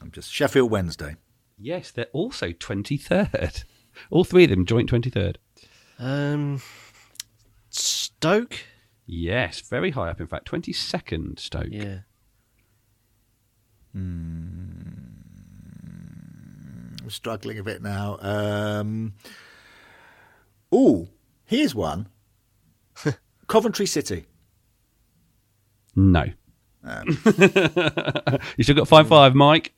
I'm just Sheffield Wednesday. Yes, they're also 23rd. All three of them joint 23rd. Um, Stoke? Yes, very high up, in fact. 22nd, Stoke. Yeah. Hmm. I'm struggling a bit now. Um, oh, here's one Coventry City. No. Um. you still got 5 5, Mike.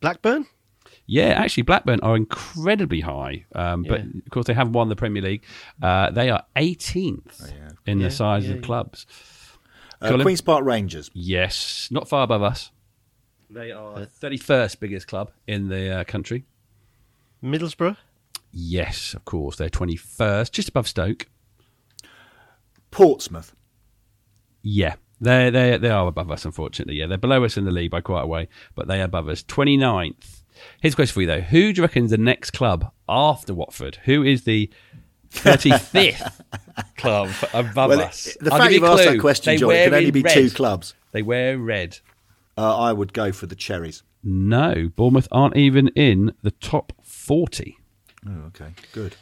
Blackburn? Yeah, actually, Blackburn are incredibly high, um, but yeah. of course they have won the Premier League. Uh, they are 18th oh, yeah. in yeah, the size of clubs. Uh, Queens Park Rangers. Yes, not far above us. They are 31st uh, biggest club in the uh, country. Middlesbrough. Yes, of course, they're 21st, just above Stoke. Portsmouth. Yeah, they they they are above us, unfortunately. Yeah, they're below us in the league by quite a way, but they are above us. 29th. Here's a question for you though: Who do you reckon is the next club after Watford? Who is the 35th club above well, us? The I'll fact you've asked that question, they John, it can only be red. two clubs. They wear red. Uh, I would go for the Cherries. No, Bournemouth aren't even in the top 40. Oh, okay, good.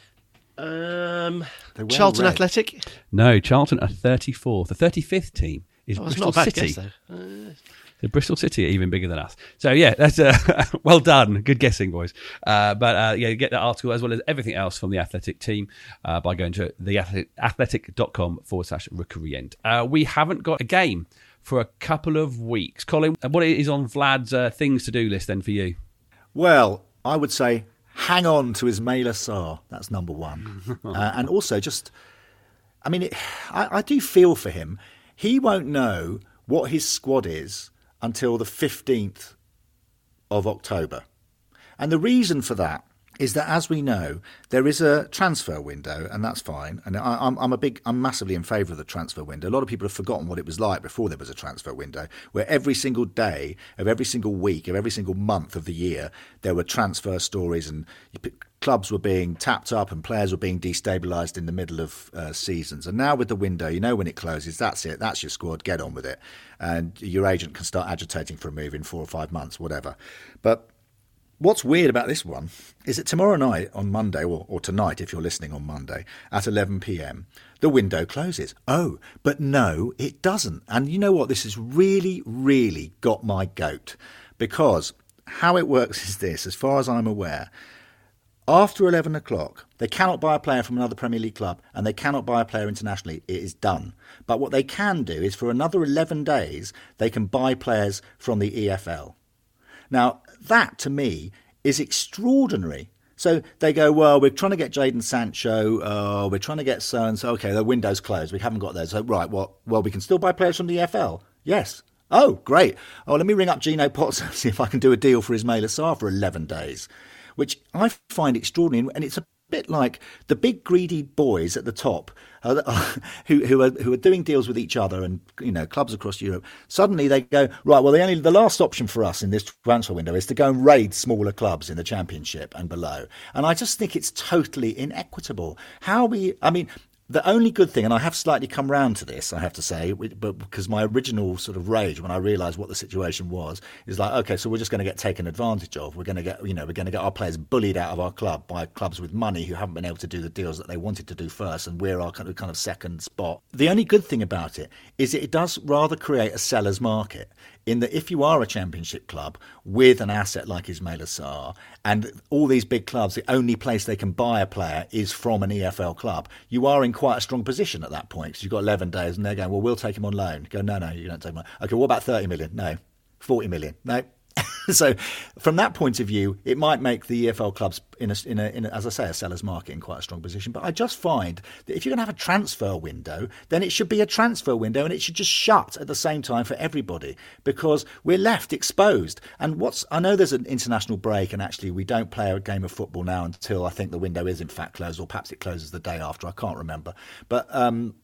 Um, Charlton red. Athletic? No, Charlton are 34th. The 35th team is oh, Bristol City. Guess, uh, the Bristol City are even bigger than us. So yeah, that's uh, well done. Good guessing, boys. Uh, but uh, yeah, get that article as well as everything else from the Athletic team uh, by going to the athletic.com forward slash rookery end. Uh, we haven't got a game for a couple of weeks. Colin, what is on Vlad's uh, things to do list then for you? Well, I would say hang on to Ismaila Sarr. That's number one. and also just, I mean, it, I, I do feel for him he won't know what his squad is until the 15th of October. And the reason for that is that, as we know, there is a transfer window, and that's fine. And I, am I'm a big, I'm massively in favour of the transfer window. A lot of people have forgotten what it was like before there was a transfer window, where every single day of every single week of every single month of the year there were transfer stories, and clubs were being tapped up and players were being destabilised in the middle of uh, seasons. And now with the window, you know when it closes, that's it, that's your squad, get on with it, and your agent can start agitating for a move in four or five months, whatever. But What's weird about this one is that tomorrow night on Monday, or, or tonight if you're listening on Monday, at 11 pm, the window closes. Oh, but no, it doesn't. And you know what? This has really, really got my goat because how it works is this, as far as I'm aware, after 11 o'clock, they cannot buy a player from another Premier League club and they cannot buy a player internationally. It is done. But what they can do is for another 11 days, they can buy players from the EFL. Now, that to me is extraordinary. So they go, well, we're trying to get Jadon Sancho, uh, we're trying to get so and so. Okay, the window's closed, we haven't got those. So right, well, well, we can still buy players from the EFL. Yes. Oh, great. Oh, let me ring up Gino Pozzo and see if I can do a deal for Ismaila Sarr for 11 days, which I find extraordinary. And it's a bit like the big greedy boys at the top uh, who, who, are, who are doing deals with each other and you know clubs across Europe. Suddenly they go right. Well, the only the last option for us in this transfer window is to go and raid smaller clubs in the Championship and below. And I just think it's totally inequitable. How we? I mean, the only good thing, and I have slightly come round to this, I have to say, but because my original sort of rage when I realised what the situation was is like, okay, so we're just going to get taken advantage of. We're going to get, you know, we're going to get our players bullied out of our club by clubs with money who haven't been able to do the deals that they wanted to do first, and we're our kind of kind of second spot. The only good thing about it is it does rather create a seller's market in that if you are a championship club with an asset like Ismaila Sarr, and all these big clubs, the only place they can buy a player is from an EFL club, you are in quite a strong position at that point because you've got 11 days and they're going, well, we'll take him on loan. You go, no, no, you don't take him on. Okay, what about 30 million? No. 40 million? No. so, from that point of view, it might make the EFL clubs, in a, in, a, in a, as I say, a seller's market in quite a strong position. But I just find that if you're going to have a transfer window, then it should be a transfer window and it should just shut at the same time for everybody because we're left exposed. And what's I know there's an international break and actually we don't play a game of football now until I think the window is in fact closed or perhaps it closes the day after. I can't remember. But um,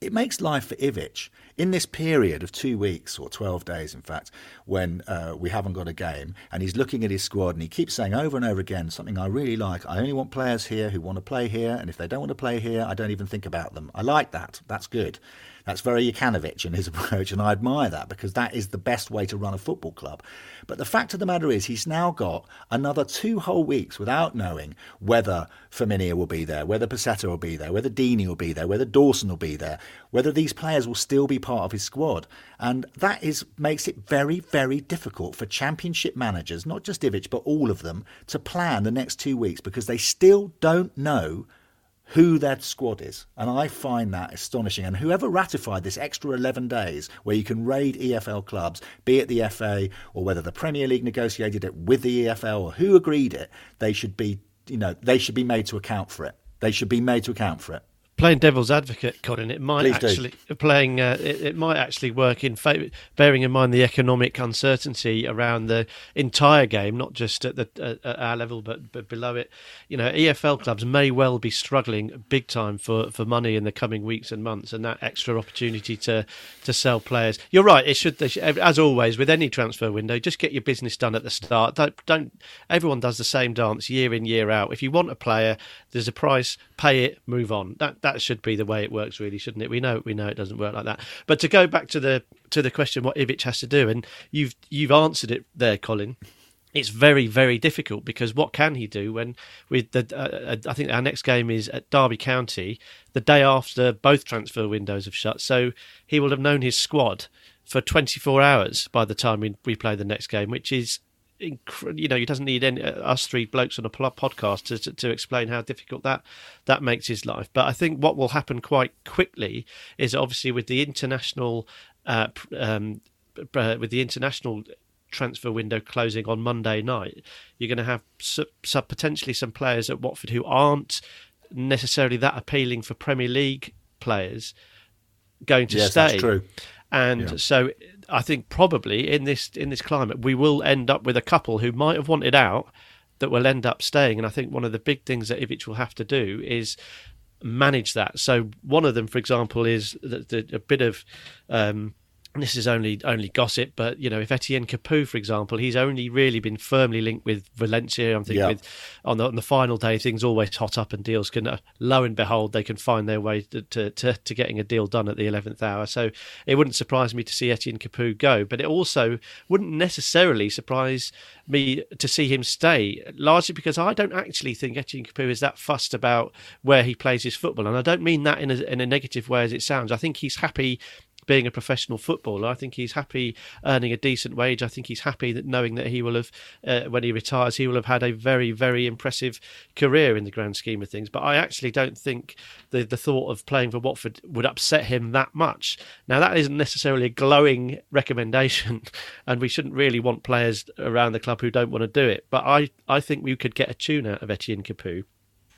it makes life for Ivic in this period of two weeks or 12 days, in fact, when uh, we haven't got a game, and he's looking at his squad and he keeps saying over and over again something I really like. I only want players here who want to play here, and if they don't want to play here, I don't even think about them. I like that. That's good. That's very Jokanovic in his approach, and I admire that because that is the best way to run a football club. But the fact of the matter is, he's now got another two whole weeks without knowing whether Femenía will be there, whether Pussetto will be there, whether Deeney will be there, whether Dawson will be there, whether these players will still be part of his squad. And that is makes it very, very difficult for championship managers, not just Ivic, but all of them, to plan the next two weeks because they still don't know who that squad is. And I find that astonishing. And whoever ratified this extra 11 days where you can raid EFL clubs, be it the FA or whether the Premier League negotiated it with the EFL or who agreed it, they should be, you know, they should be made to account for it. They should be made to account for it playing devil's advocate, Colin, it might Please actually do. playing uh, it, it, might actually work in favor, bearing in mind the economic uncertainty around the entire game, not just at the at, at our level, but but below it. You know, EFL clubs may well be struggling big time for, for money in the coming weeks and months, and that extra opportunity to to sell players. You're right. It should, should as always with any transfer window, just get your business done at the start. Don't don't. Everyone does the same dance year in year out. If you want a player, there's a price. Pay it. Move on. That that should be the way it works, really, shouldn't it? We know we know it doesn't work like that. But to go back to the to the question, what Ivic has to do, and you've you've answered it there, Colin. It's very very difficult because what can he do when with the uh, uh, I think our next game is at Derby County the day after both transfer windows have shut, so he will have known his squad for 24 hours by the time we, we play the next game, which is you know, he doesn't need any, uh, us three blokes on a podcast to, to, to, explain how difficult that that makes his life. But I think what will happen quite quickly is obviously with the international uh, um, uh, with the international transfer window closing on Monday night, you're going to have su- su- potentially some players at Watford who aren't necessarily that appealing for Premier League players going to yes, stay. And yeah. so I think probably in this in this climate we will end up with a couple who might have wanted out that will end up staying. And I think one of the big things that Ivic will have to do is manage that. So one of them, for example, is the, the, a bit of um, this is only only gossip, but you know, if Etienne Capoue, for example, he's only really been firmly linked with Valencia. I'm thinking yeah. with on the, on the final day, things always hot up and deals can, uh, lo and behold, they can find their way to, to, to, to, getting a deal done at the eleventh hour. So it wouldn't surprise me to see Etienne Capoue go, but it also wouldn't necessarily surprise me to see him stay, largely because I don't actually think Etienne Capoue is that fussed about where he plays his football, and I don't mean that in a, in a negative way as it sounds. I think he's happy being a professional footballer. I think he's happy earning a decent wage. I think he's happy that knowing that he will have, uh, when he retires, he will have had a very, very impressive career in the grand scheme of things. But I actually don't think the the thought of playing for Watford would upset him that much. Now that isn't necessarily a glowing recommendation, and we shouldn't really want players around the club who don't want to do it. But I I think we could get a tune out of Etienne Capoue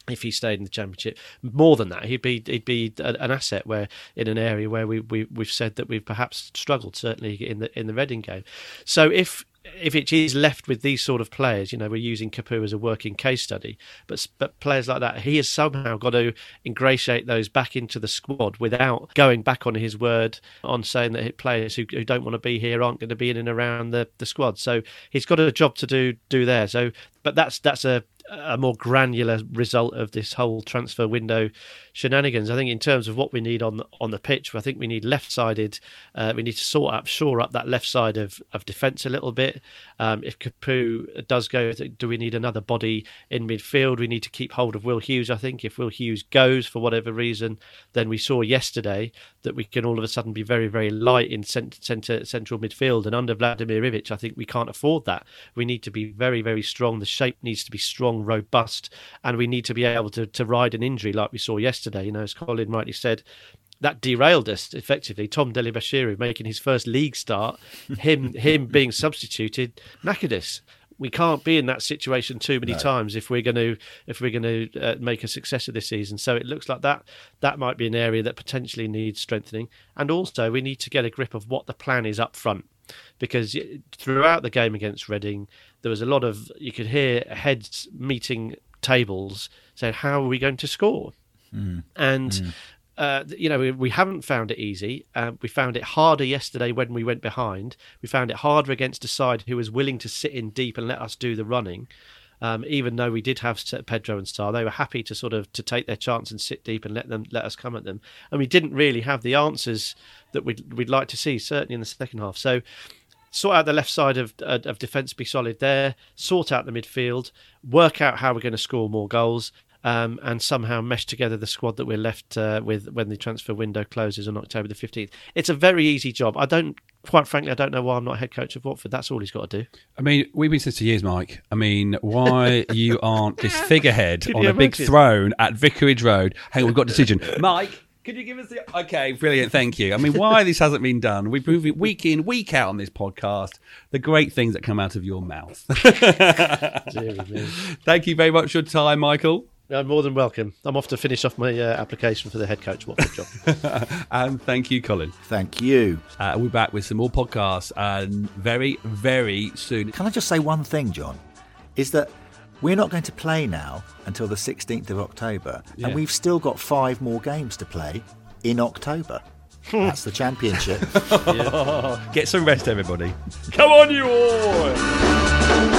if he stayed in the championship. More than that, he'd be he'd be an asset where in an area where we, we we've said that we've perhaps struggled certainly in the in the Reading game. So if if it is left with these sort of players, you know, we're using Capoue as a working case study, but but players like that, he has somehow got to ingratiate those back into the squad without going back on his word on saying that players who, who don't want to be here aren't going to be in and around the, the squad. So he's got a job to do do there. So, but that's that's a a more granular result of this whole transfer window shenanigans. I think in terms of what we need on the, on the pitch, I think we need left sided. Uh, we need to sort up, shore up that left side of, of defence a little bit. Um, if Capoue does go, do we need another body in midfield? We need to keep hold of Will Hughes. I think if Will Hughes goes for whatever reason, then we saw yesterday that we can all of a sudden be very very light in centre, centre central midfield. And under Vladimir Ivic, I think we can't afford that. We need to be very very strong. The shape needs to be strong, robust, and we need to be able to to ride an injury like we saw yesterday. You know, as Colin rightly said, that derailed us effectively. Tom Dele-Bashiru making his first league start, him him being substituted, knackered us. We can't be in that situation too many no. times if we're going to if we're going to uh, make a success of this season. So it looks like that that might be an area that potentially needs strengthening, and also we need to get a grip of what the plan is up front because throughout the game against Reading, there was a lot of you could hear heads meeting tables saying, "How are we going to score?" Mm. And mm. Uh, you know, we, we, haven't found it easy. Uh, we found it harder yesterday when we went behind. We found it harder against a side who was willing to sit in deep and let us do the running. Um, even though we did have Pedro and Sarr, they were happy to sort of to take their chance and sit deep and let them let us come at them. And we didn't really have the answers that we'd we'd like to see, certainly in the second half. So sort out the left side of of defence, be solid there. Sort out the midfield, work out how we're going to score more goals, um, and somehow mesh together the squad that we're left uh, with when the transfer window closes on October the 15th. It's a very easy job. I don't, quite frankly, I don't know why I'm not head coach of Watford. That's all he's got to do. I mean, we've been since for years, Mike. I mean, why you aren't this figurehead on a big throne at Vicarage Road? Hey, we've got a decision. Mike, could you give us the okay? Brilliant, thank you. I mean, why this hasn't been done? We prove it week in, week out on this podcast. The great things that come out of your mouth. thank you very much for your time, Michael. You're more than welcome. I'm off to finish off my uh, application for the head coach Watford job. and thank you, Colin. Thank you. Uh, we'll be back with some more podcasts and very, very soon. Can I just say one thing, John? Is that we're not going to play now until the 16th of October, yeah. and we've still got five more games to play in October. That's the championship. Get some rest, everybody. Come on, you all!